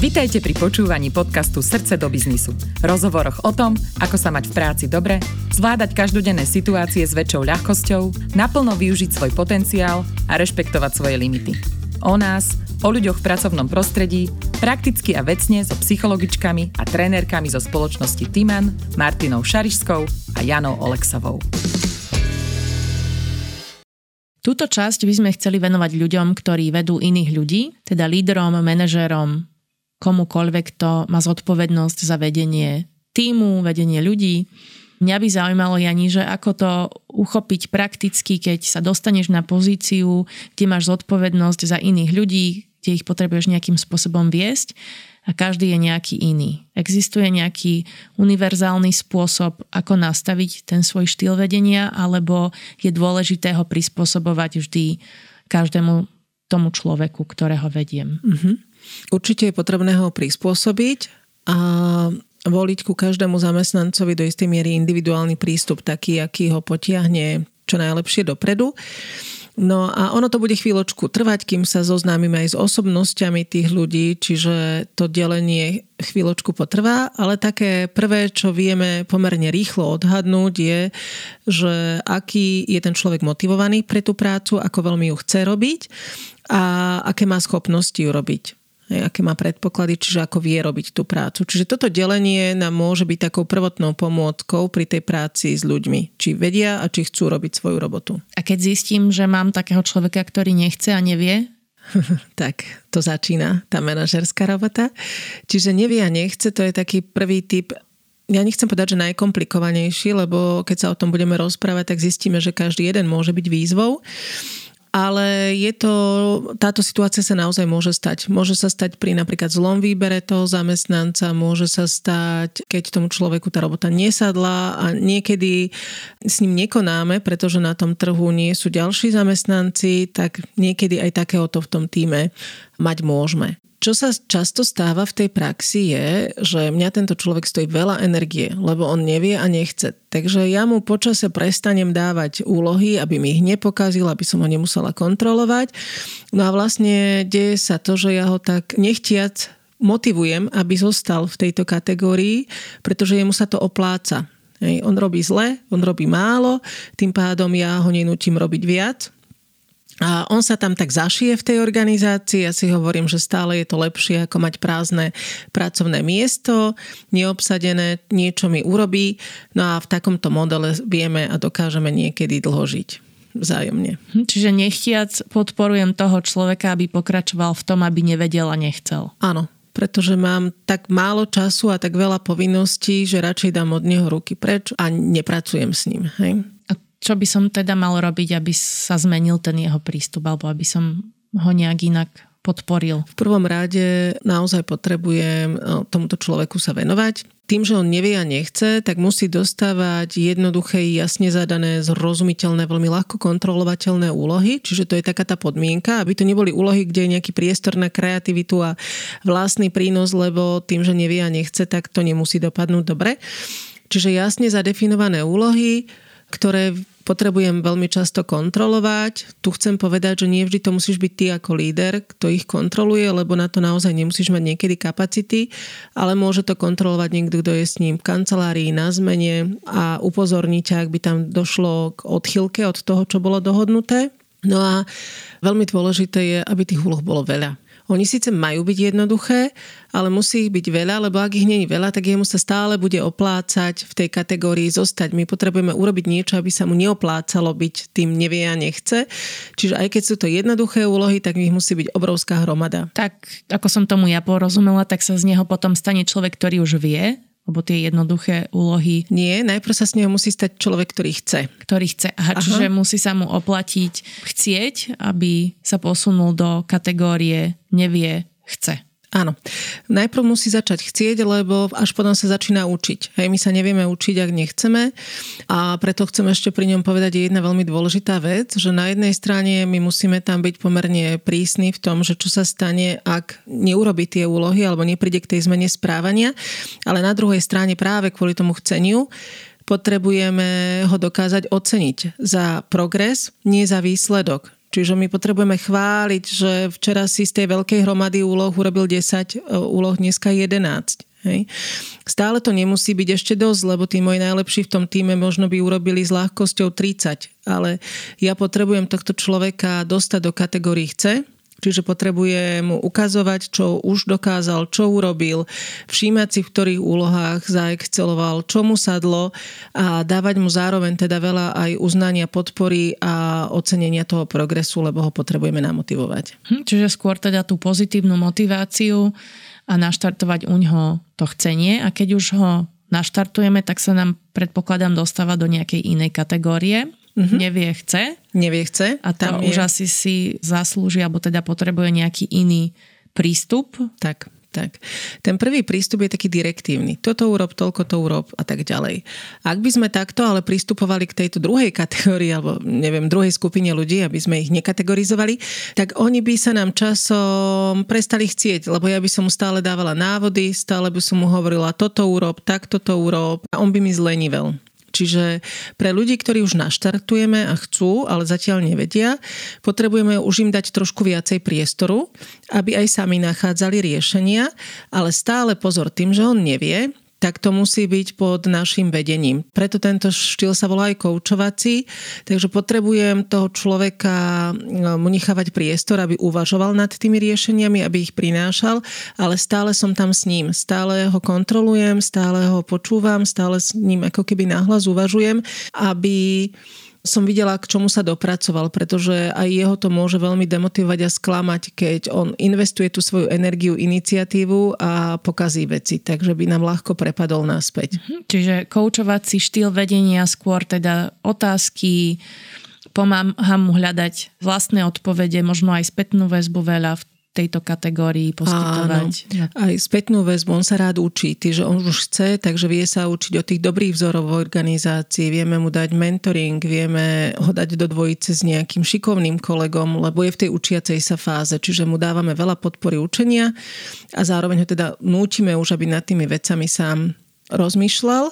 Vitajte pri počúvaní podcastu Srdce do biznisu. Rozhovoroch o tom, ako sa mať v práci dobre, zvládať každodenné situácie s väčšou ľahkosťou, naplno využiť svoj potenciál a rešpektovať svoje limity. O nás, o ľuďoch v pracovnom prostredí, prakticky a vecne so psychologičkami a trénerkami zo spoločnosti Timan, Martinou Šarišskou a Janou Oleksovou. Túto časť by sme chceli venovať ľuďom, ktorí vedú iných ľudí, teda lídrom, manažérom, komukoľvek, kto má zodpovednosť za vedenie týmu, vedenie ľudí. Mňa by zaujímalo, Jani, že ako to uchopiť prakticky, keď sa dostaneš na pozíciu, kde máš zodpovednosť za iných ľudí, kde ich potrebuješ nejakým spôsobom viesť a každý je nejaký iný. Existuje nejaký univerzálny spôsob, ako nastaviť ten svoj štýl vedenia, alebo je dôležité ho prispôsobovať vždy každému tomu človeku, ktorého vediem. Mm-hmm. Určite je potrebné ho prispôsobiť a voliť ku každému zamestnancovi do istej miery individuálny prístup, taký, aký ho potiahne čo najlepšie dopredu. No a ono to bude chvíľočku trvať, kým sa zoznámime aj s osobnosťami tých ľudí, čiže to delenie chvíľočku potrvá, ale také prvé, čo vieme pomerne rýchlo odhadnúť je, že aký je ten človek motivovaný pre tú prácu, ako veľmi ju chce robiť a aké má schopnosti urobiť aké má predpoklady, čiže ako vie robiť tú prácu. Čiže toto delenie nám môže byť takou prvotnou pomôckou pri tej práci s ľuďmi. Či vedia a či chcú robiť svoju robotu. A keď zistím, že mám takého človeka, ktorý nechce a nevie, tak to začína tá manažerská robota. Čiže nevie a nechce, to je taký prvý typ ja nechcem povedať, že najkomplikovanejší, lebo keď sa o tom budeme rozprávať, tak zistíme, že každý jeden môže byť výzvou ale je to, táto situácia sa naozaj môže stať. Môže sa stať pri napríklad zlom výbere toho zamestnanca, môže sa stať, keď tomu človeku tá robota nesadla a niekedy s ním nekonáme, pretože na tom trhu nie sú ďalší zamestnanci, tak niekedy aj takéhoto v tom týme mať môžeme. Čo sa často stáva v tej praxi je, že mňa tento človek stojí veľa energie, lebo on nevie a nechce. Takže ja mu počase prestanem dávať úlohy, aby mi ich nepokazil, aby som ho nemusela kontrolovať. No a vlastne deje sa to, že ja ho tak nechtiac motivujem, aby zostal v tejto kategórii, pretože jemu sa to opláca. Hej, on robí zle, on robí málo, tým pádom ja ho nenútim robiť viac, a on sa tam tak zašije v tej organizácii. Ja si hovorím, že stále je to lepšie ako mať prázdne pracovné miesto, neobsadené, niečo mi urobí. No a v takomto modele vieme a dokážeme niekedy dlho žiť vzájomne. Hm, čiže nechtiac podporujem toho človeka, aby pokračoval v tom, aby nevedel a nechcel. Áno, pretože mám tak málo času a tak veľa povinností, že radšej dám od neho ruky preč a nepracujem s ním. Hej? Čo by som teda mal robiť, aby sa zmenil ten jeho prístup, alebo aby som ho nejak inak podporil? V prvom rade naozaj potrebujem no, tomuto človeku sa venovať. Tým, že on nevie a nechce, tak musí dostávať jednoduché, jasne zadané, zrozumiteľné, veľmi ľahko kontrolovateľné úlohy. Čiže to je taká tá podmienka, aby to neboli úlohy, kde je nejaký priestor na kreativitu a vlastný prínos, lebo tým, že nevie a nechce, tak to nemusí dopadnúť dobre. Čiže jasne zadefinované úlohy, ktoré potrebujem veľmi často kontrolovať. Tu chcem povedať, že nie vždy to musíš byť ty ako líder, kto ich kontroluje, lebo na to naozaj nemusíš mať niekedy kapacity, ale môže to kontrolovať niekto, kto je s ním v kancelárii, na zmene a upozorniť, ak by tam došlo k odchylke od toho, čo bolo dohodnuté. No a veľmi dôležité je, aby tých úloh bolo veľa. Oni síce majú byť jednoduché, ale musí ich byť veľa, lebo ak ich není veľa, tak jemu sa stále bude oplácať v tej kategórii zostať. My potrebujeme urobiť niečo, aby sa mu neoplácalo byť tým nevie a nechce. Čiže aj keď sú to jednoduché úlohy, tak ich musí byť obrovská hromada. Tak, ako som tomu ja porozumela, tak sa z neho potom stane človek, ktorý už vie, alebo tie jednoduché úlohy? Nie, najprv sa z neho musí stať človek, ktorý chce. Ktorý chce. Aha, Aha. čiže musí sa mu oplatiť chcieť, aby sa posunul do kategórie nevie, chce. Áno. Najprv musí začať chcieť, lebo až potom sa začína učiť. Hej, my sa nevieme učiť, ak nechceme. A preto chcem ešte pri ňom povedať jedna veľmi dôležitá vec, že na jednej strane my musíme tam byť pomerne prísni v tom, že čo sa stane, ak neurobi tie úlohy alebo nepríde k tej zmene správania. Ale na druhej strane práve kvôli tomu chceniu potrebujeme ho dokázať oceniť za progres, nie za výsledok. Čiže my potrebujeme chváliť, že včera si z tej veľkej hromady úloh urobil 10 e, úloh, dneska 11. Hej. Stále to nemusí byť ešte dosť, lebo tí moji najlepší v tom týme možno by urobili s ľahkosťou 30, ale ja potrebujem tohto človeka dostať do kategórií chce, Čiže potrebujem mu ukazovať, čo už dokázal, čo urobil, všímať si, v ktorých úlohách zaexceloval, čo mu sadlo a dávať mu zároveň teda veľa aj uznania, podpory a ocenenia toho progresu, lebo ho potrebujeme namotivovať. Hm, čiže skôr teda tú pozitívnu motiváciu a naštartovať u ňoho to chcenie a keď už ho naštartujeme, tak sa nám predpokladám dostáva do nejakej inej kategórie. Mm-hmm. Nevie, chce. Nevie, chce. A Tam už je... asi si zaslúži, alebo teda potrebuje nejaký iný prístup. Tak. Tak. Ten prvý prístup je taký direktívny. Toto urob, toľko to urob a tak ďalej. Ak by sme takto ale pristupovali k tejto druhej kategórii, alebo neviem, druhej skupine ľudí, aby sme ich nekategorizovali, tak oni by sa nám časom prestali chcieť, lebo ja by som mu stále dávala návody, stále by som mu hovorila toto urob, takto to urob a on by mi zlenivel. Čiže pre ľudí, ktorí už naštartujeme a chcú, ale zatiaľ nevedia, potrebujeme už im dať trošku viacej priestoru, aby aj sami nachádzali riešenia, ale stále pozor tým, že on nevie, tak to musí byť pod našim vedením. Preto tento štýl sa volá aj koučovací, takže potrebujem toho človeka no, mu nechávať priestor, aby uvažoval nad tými riešeniami, aby ich prinášal, ale stále som tam s ním. Stále ho kontrolujem, stále ho počúvam, stále s ním ako keby nahlas uvažujem, aby som videla, k čomu sa dopracoval, pretože aj jeho to môže veľmi demotivovať a sklamať, keď on investuje tú svoju energiu, iniciatívu a pokazí veci, takže by nám ľahko prepadol naspäť. Mhm. Čiže koučovací štýl vedenia skôr teda otázky, pomáham mu hľadať vlastné odpovede, možno aj spätnú väzbu veľa v tejto kategórii poskytovať. Áno. Aj spätnú väzbu, on sa rád učí, že on už chce, takže vie sa učiť od tých dobrých vzorov v organizácii, vieme mu dať mentoring, vieme ho dať do dvojice s nejakým šikovným kolegom, lebo je v tej učiacej sa fáze, čiže mu dávame veľa podpory učenia a zároveň ho teda nútime už, aby nad tými vecami sám rozmýšľal,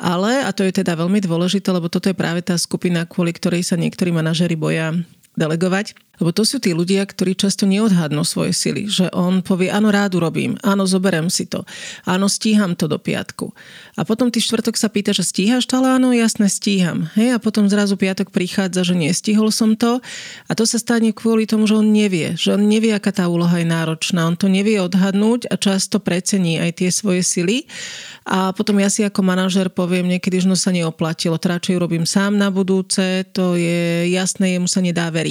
ale, a to je teda veľmi dôležité, lebo toto je práve tá skupina, kvôli ktorej sa niektorí manažery boja delegovať. Lebo to sú tí ľudia, ktorí často neodhadnú svoje sily. Že on povie, áno, rád urobím, áno, zoberem si to, áno, stíham to do piatku. A potom ty štvrtok sa pýta, že stíhaš to, ale áno, jasne, stíham. Hej, a potom zrazu piatok prichádza, že nestihol som to. A to sa stane kvôli tomu, že on nevie. Že on nevie, aká tá úloha je náročná. On to nevie odhadnúť a často precení aj tie svoje sily. A potom ja si ako manažer poviem niekedy, že no sa neoplatilo, radšej urobím sám na budúce, to je jasné, jemu sa nedá veriť.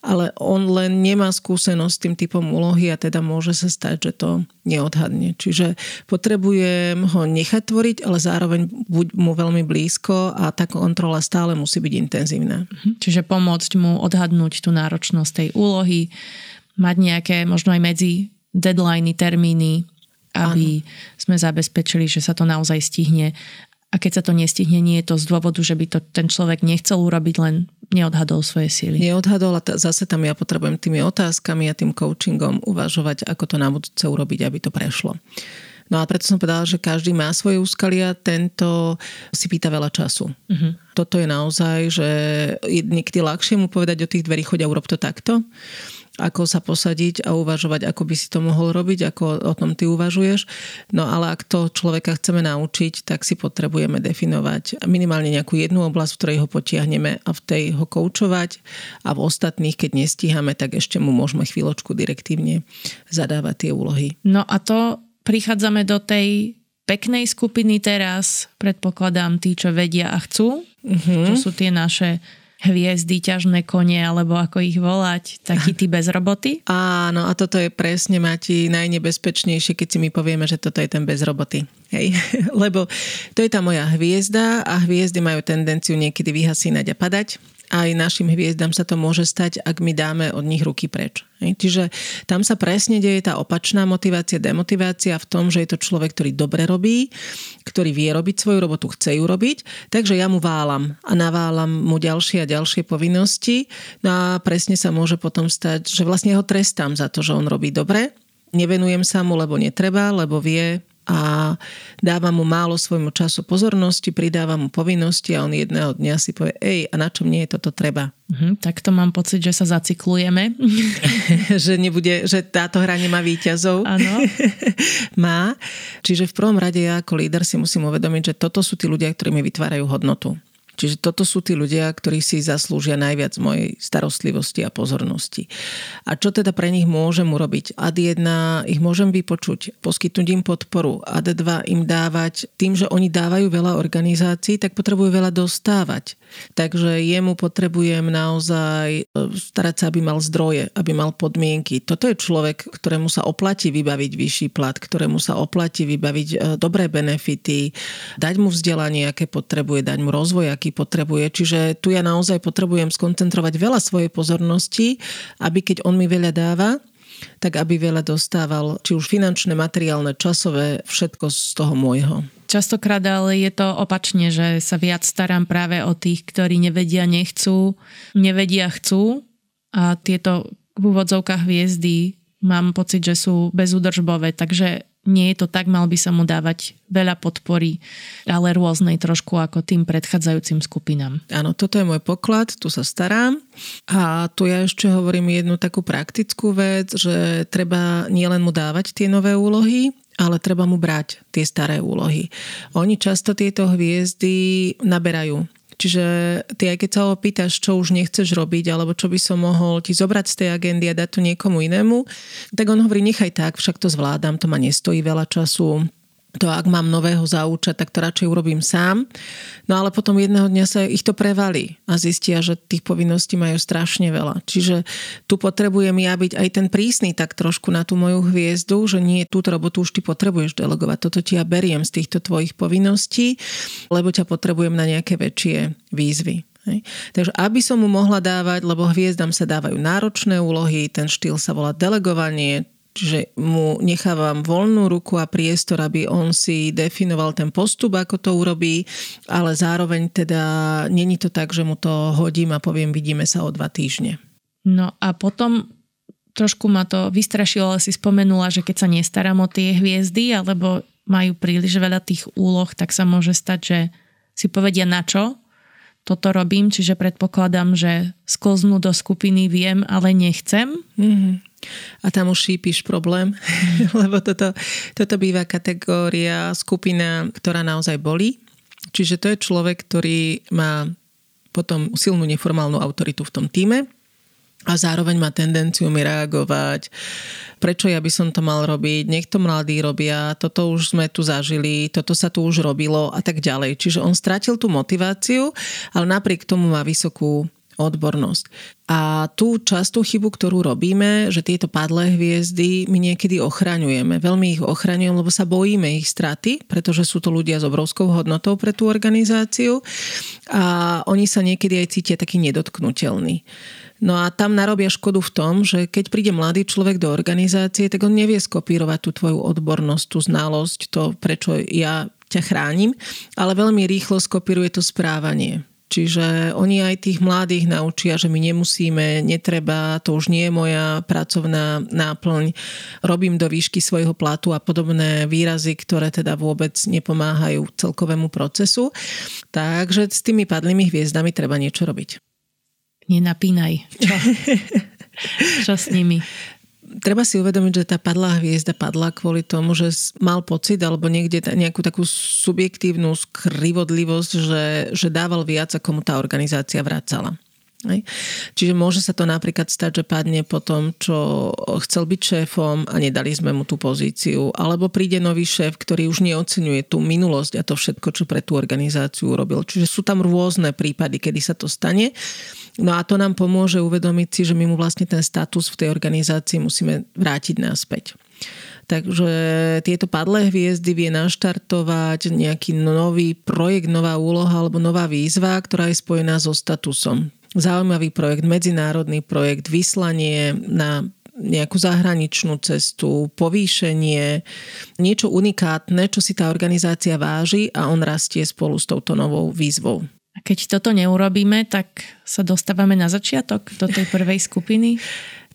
Ale on len nemá skúsenosť s tým typom úlohy a teda môže sa stať, že to neodhadne. Čiže potrebujem ho nechať tvoriť, ale zároveň buď mu veľmi blízko a tá kontrola stále musí byť intenzívna. Mhm. Čiže pomôcť mu odhadnúť tú náročnosť tej úlohy, mať nejaké možno aj medzi deadliny, termíny, aby ano. sme zabezpečili, že sa to naozaj stihne. A keď sa to nestihne, nie je to z dôvodu, že by to ten človek nechcel urobiť, len neodhadol svoje síly. Neodhadol a t- zase tam ja potrebujem tými otázkami a tým coachingom uvažovať, ako to na budúce urobiť, aby to prešlo. No a preto som povedala, že každý má svoje úskalia, tento si pýta veľa času. Uh-huh. Toto je naozaj, že je niekedy ľahšie mu povedať o tých dverí, choď a urob to takto ako sa posadiť a uvažovať, ako by si to mohol robiť, ako o tom ty uvažuješ. No ale ak to človeka chceme naučiť, tak si potrebujeme definovať minimálne nejakú jednu oblasť, v ktorej ho potiahneme a v tej ho koučovať a v ostatných, keď nestíhame, tak ešte mu môžeme chvíľočku direktívne zadávať tie úlohy. No a to prichádzame do tej peknej skupiny teraz, predpokladám tí, čo vedia a chcú. Uh-huh. To sú tie naše hviezdy, ťažné kone, alebo ako ich volať, takí tí bez roboty? Áno, a toto je presne, Mati, najnebezpečnejšie, keď si my povieme, že toto je ten bez roboty. Hej? Lebo to je tá moja hviezda a hviezdy majú tendenciu niekedy vyhasínať a padať aj našim hviezdam sa to môže stať, ak my dáme od nich ruky preč. Čiže tam sa presne deje tá opačná motivácia, demotivácia v tom, že je to človek, ktorý dobre robí, ktorý vie robiť svoju robotu, chce ju robiť, takže ja mu válam a naválam mu ďalšie a ďalšie povinnosti. No a presne sa môže potom stať, že vlastne ho trestám za to, že on robí dobre, nevenujem sa mu, lebo netreba, lebo vie, a dáva mu málo svojmu času pozornosti, pridáva mu povinnosti a on jedného dňa si povie, ej, a na čom nie je toto treba? Mhm, tak to mám pocit, že sa zaciklujeme. že, nebude, že táto hra nemá výťazov. Áno. má. Čiže v prvom rade ja ako líder si musím uvedomiť, že toto sú tí ľudia, ktorí mi vytvárajú hodnotu. Čiže toto sú tí ľudia, ktorí si zaslúžia najviac mojej starostlivosti a pozornosti. A čo teda pre nich môžem urobiť? Ad 1 ich môžem vypočuť, poskytnúť im podporu. Ad 2 im dávať, tým, že oni dávajú veľa organizácií, tak potrebujú veľa dostávať. Takže jemu potrebujem naozaj e, starať sa, aby mal zdroje, aby mal podmienky. Toto je človek, ktorému sa oplatí vybaviť vyšší plat, ktorému sa oplatí vybaviť e, dobré benefity, dať mu vzdelanie, aké potrebuje, dať mu rozvoj, aký potrebuje. Čiže tu ja naozaj potrebujem skoncentrovať veľa svojej pozornosti, aby keď on mi veľa dáva, tak aby veľa dostával, či už finančné, materiálne, časové, všetko z toho môjho. Častokrát ale je to opačne, že sa viac starám práve o tých, ktorí nevedia, nechcú, nevedia, chcú a tieto v úvodzovkách hviezdy mám pocit, že sú bezúdržbové, takže nie je to tak, mal by sa mu dávať veľa podpory, ale rôznej trošku ako tým predchádzajúcim skupinám. Áno, toto je môj poklad, tu sa starám. A tu ja ešte hovorím jednu takú praktickú vec, že treba nielen mu dávať tie nové úlohy, ale treba mu brať tie staré úlohy. Oni často tieto hviezdy naberajú Čiže ty aj keď sa ho pýtaš, čo už nechceš robiť, alebo čo by som mohol ti zobrať z tej agendy a dať to niekomu inému, tak on hovorí, nechaj tak, však to zvládam, to ma nestojí veľa času, to ak mám nového zaučať, tak to radšej urobím sám. No ale potom jedného dňa sa ich to prevalí a zistia, že tých povinností majú strašne veľa. Čiže tu potrebujem ja byť aj ten prísny tak trošku na tú moju hviezdu, že nie, túto robotu už ty potrebuješ delegovať. Toto ti ja beriem z týchto tvojich povinností, lebo ťa potrebujem na nejaké väčšie výzvy. Hej. Takže aby som mu mohla dávať, lebo hviezdam sa dávajú náročné úlohy, ten štýl sa volá delegovanie, Čiže mu nechávam voľnú ruku a priestor, aby on si definoval ten postup, ako to urobí, ale zároveň teda není to tak, že mu to hodím a poviem, vidíme sa o dva týždne. No a potom trošku ma to vystrašilo, ale si spomenula, že keď sa nestarám o tie hviezdy, alebo majú príliš veľa tých úloh, tak sa môže stať, že si povedia na čo toto robím, čiže predpokladám, že sklznú do skupiny viem, ale nechcem. Mm-hmm. A tam už šípiš problém, lebo toto, toto býva kategória, skupina, ktorá naozaj bolí. Čiže to je človek, ktorý má potom silnú neformálnu autoritu v tom týme a zároveň má tendenciu mi reagovať, prečo ja by som to mal robiť, nech to mladí robia, toto už sme tu zažili, toto sa tu už robilo a tak ďalej. Čiže on stratil tú motiváciu, ale napriek tomu má vysokú odbornosť. A tú častú chybu, ktorú robíme, že tieto padlé hviezdy my niekedy ochraňujeme. Veľmi ich ochraňujeme, lebo sa bojíme ich straty, pretože sú to ľudia s obrovskou hodnotou pre tú organizáciu a oni sa niekedy aj cítia taký nedotknutelní. No a tam narobia škodu v tom, že keď príde mladý človek do organizácie, tak on nevie skopírovať tú tvoju odbornosť, tú znalosť, to prečo ja ťa chránim, ale veľmi rýchlo skopíruje to správanie. Čiže oni aj tých mladých naučia, že my nemusíme, netreba, to už nie je moja pracovná náplň, robím do výšky svojho platu a podobné výrazy, ktoré teda vôbec nepomáhajú celkovému procesu. Takže s tými padlými hviezdami treba niečo robiť. Nenapínaj. Čo? Čo s nimi? treba si uvedomiť, že tá padlá hviezda padla kvôli tomu, že mal pocit alebo niekde nejakú takú subjektívnu skrivodlivosť, že, že dával viac, ako mu tá organizácia vracala. Hej. Čiže môže sa to napríklad stať, že padne po tom, čo chcel byť šéfom a nedali sme mu tú pozíciu. Alebo príde nový šéf, ktorý už neocenuje tú minulosť a to všetko, čo pre tú organizáciu urobil. Čiže sú tam rôzne prípady, kedy sa to stane. No a to nám pomôže uvedomiť si, že my mu vlastne ten status v tej organizácii musíme vrátiť naspäť. Takže tieto padlé hviezdy vie naštartovať nejaký nový projekt, nová úloha alebo nová výzva, ktorá je spojená so statusom. Zaujímavý projekt, medzinárodný projekt, vyslanie na nejakú zahraničnú cestu, povýšenie, niečo unikátne, čo si tá organizácia váži a on rastie spolu s touto novou výzvou. Keď toto neurobíme, tak sa dostávame na začiatok do tej prvej skupiny?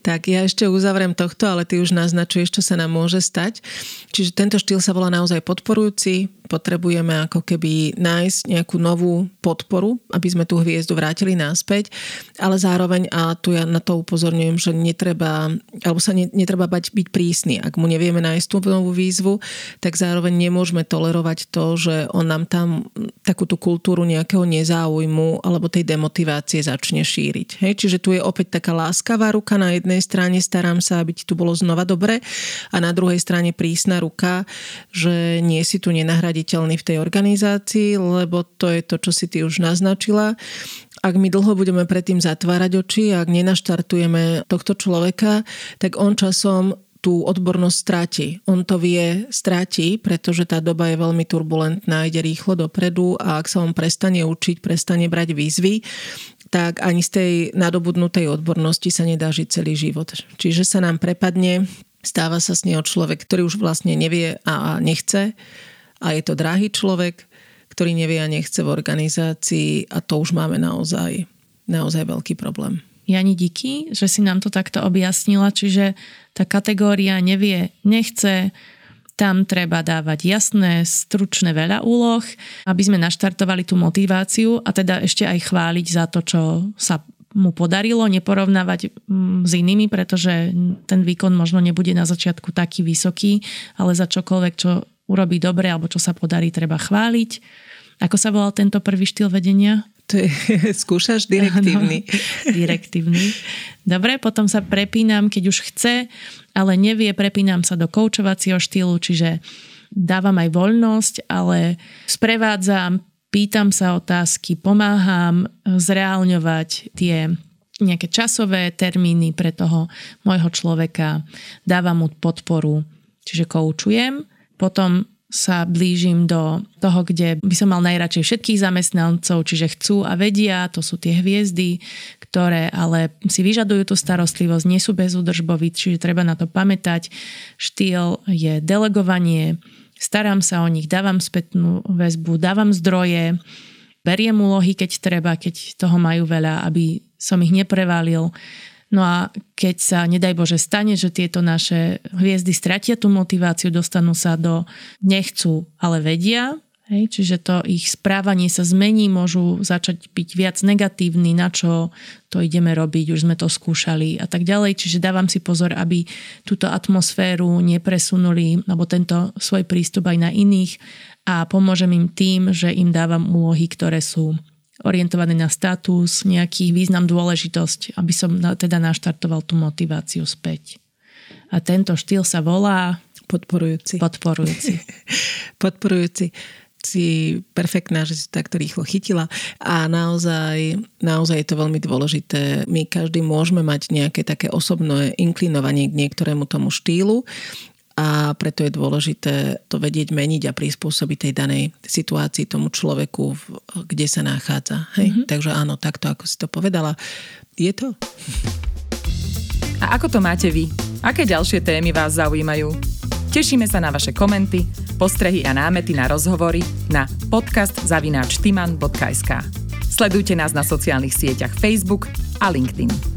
Tak ja ešte uzavriem tohto, ale ty už naznačuješ, čo sa nám môže stať. Čiže tento štýl sa volá naozaj podporujúci. Potrebujeme ako keby nájsť nejakú novú podporu, aby sme tú hviezdu vrátili naspäť, ale zároveň, a tu ja na to upozorňujem, že netreba, alebo sa netreba bať byť prísny. Ak mu nevieme nájsť tú novú výzvu, tak zároveň nemôžeme tolerovať to, že on nám tam takú tú kultúru nejakého nezáujmu alebo tej demotivácie začne šíriť. Hej? Čiže tu je opäť taká láskavá ruka na jednej strane, starám sa, aby ti tu bolo znova dobre a na druhej strane prísna ruka, že nie si tu nenahraditeľný v tej organizácii, lebo to je to, čo si ty už naznačila. Ak my dlho budeme predtým zatvárať oči, ak nenaštartujeme tohto človeka, tak on časom tú odbornosť stráti. On to vie, stráti, pretože tá doba je veľmi turbulentná, ide rýchlo dopredu a ak sa on prestane učiť, prestane brať výzvy, tak ani z tej nadobudnutej odbornosti sa nedá žiť celý život. Čiže sa nám prepadne, stáva sa s neho človek, ktorý už vlastne nevie a nechce a je to drahý človek, ktorý nevie a nechce v organizácii a to už máme naozaj, naozaj veľký problém. Jani, díky, že si nám to takto objasnila, čiže tá kategória nevie, nechce, tam treba dávať jasné, stručné veľa úloh, aby sme naštartovali tú motiváciu a teda ešte aj chváliť za to, čo sa mu podarilo, neporovnávať mm, s inými, pretože ten výkon možno nebude na začiatku taký vysoký, ale za čokoľvek, čo urobí dobre alebo čo sa podarí, treba chváliť. Ako sa volal tento prvý štýl vedenia? To je, skúšaš direktívny. Ano, direktívny. Dobre, potom sa prepínam, keď už chce, ale nevie, prepínam sa do koučovacieho štýlu, čiže dávam aj voľnosť, ale sprevádzam, pýtam sa otázky, pomáham zreálňovať tie nejaké časové termíny pre toho môjho človeka, dávam mu podporu, čiže koučujem. Potom sa blížim do toho, kde by som mal najradšej všetkých zamestnancov, čiže chcú a vedia, to sú tie hviezdy, ktoré ale si vyžadujú tú starostlivosť, nie sú bezúdržboví, čiže treba na to pamätať. Štýl je delegovanie, starám sa o nich, dávam spätnú väzbu, dávam zdroje, beriem úlohy, keď treba, keď toho majú veľa, aby som ich neprevalil No a keď sa, nedaj Bože, stane, že tieto naše hviezdy stratia tú motiváciu, dostanú sa do nechcú, ale vedia, hej, čiže to ich správanie sa zmení, môžu začať byť viac negatívni, na čo to ideme robiť, už sme to skúšali a tak ďalej. Čiže dávam si pozor, aby túto atmosféru nepresunuli, alebo tento svoj prístup aj na iných a pomôžem im tým, že im dávam úlohy, ktoré sú orientované na status, nejaký význam, dôležitosť, aby som teda naštartoval tú motiváciu späť. A tento štýl sa volá... Podporujúci. Podporujúci. Podporujúci si perfektná, že si to takto rýchlo chytila a naozaj, naozaj je to veľmi dôležité. My každý môžeme mať nejaké také osobné inklinovanie k niektorému tomu štýlu a preto je dôležité to vedieť meniť a prispôsobiť tej danej situácii tomu človeku, kde sa nachádza. Hej? Mm-hmm. Takže áno, takto ako si to povedala, je to. A ako to máte vy? Aké ďalšie témy vás zaujímajú? Tešíme sa na vaše komenty, postrehy a námety na rozhovory na podcast.timan.sk Sledujte nás na sociálnych sieťach Facebook a LinkedIn.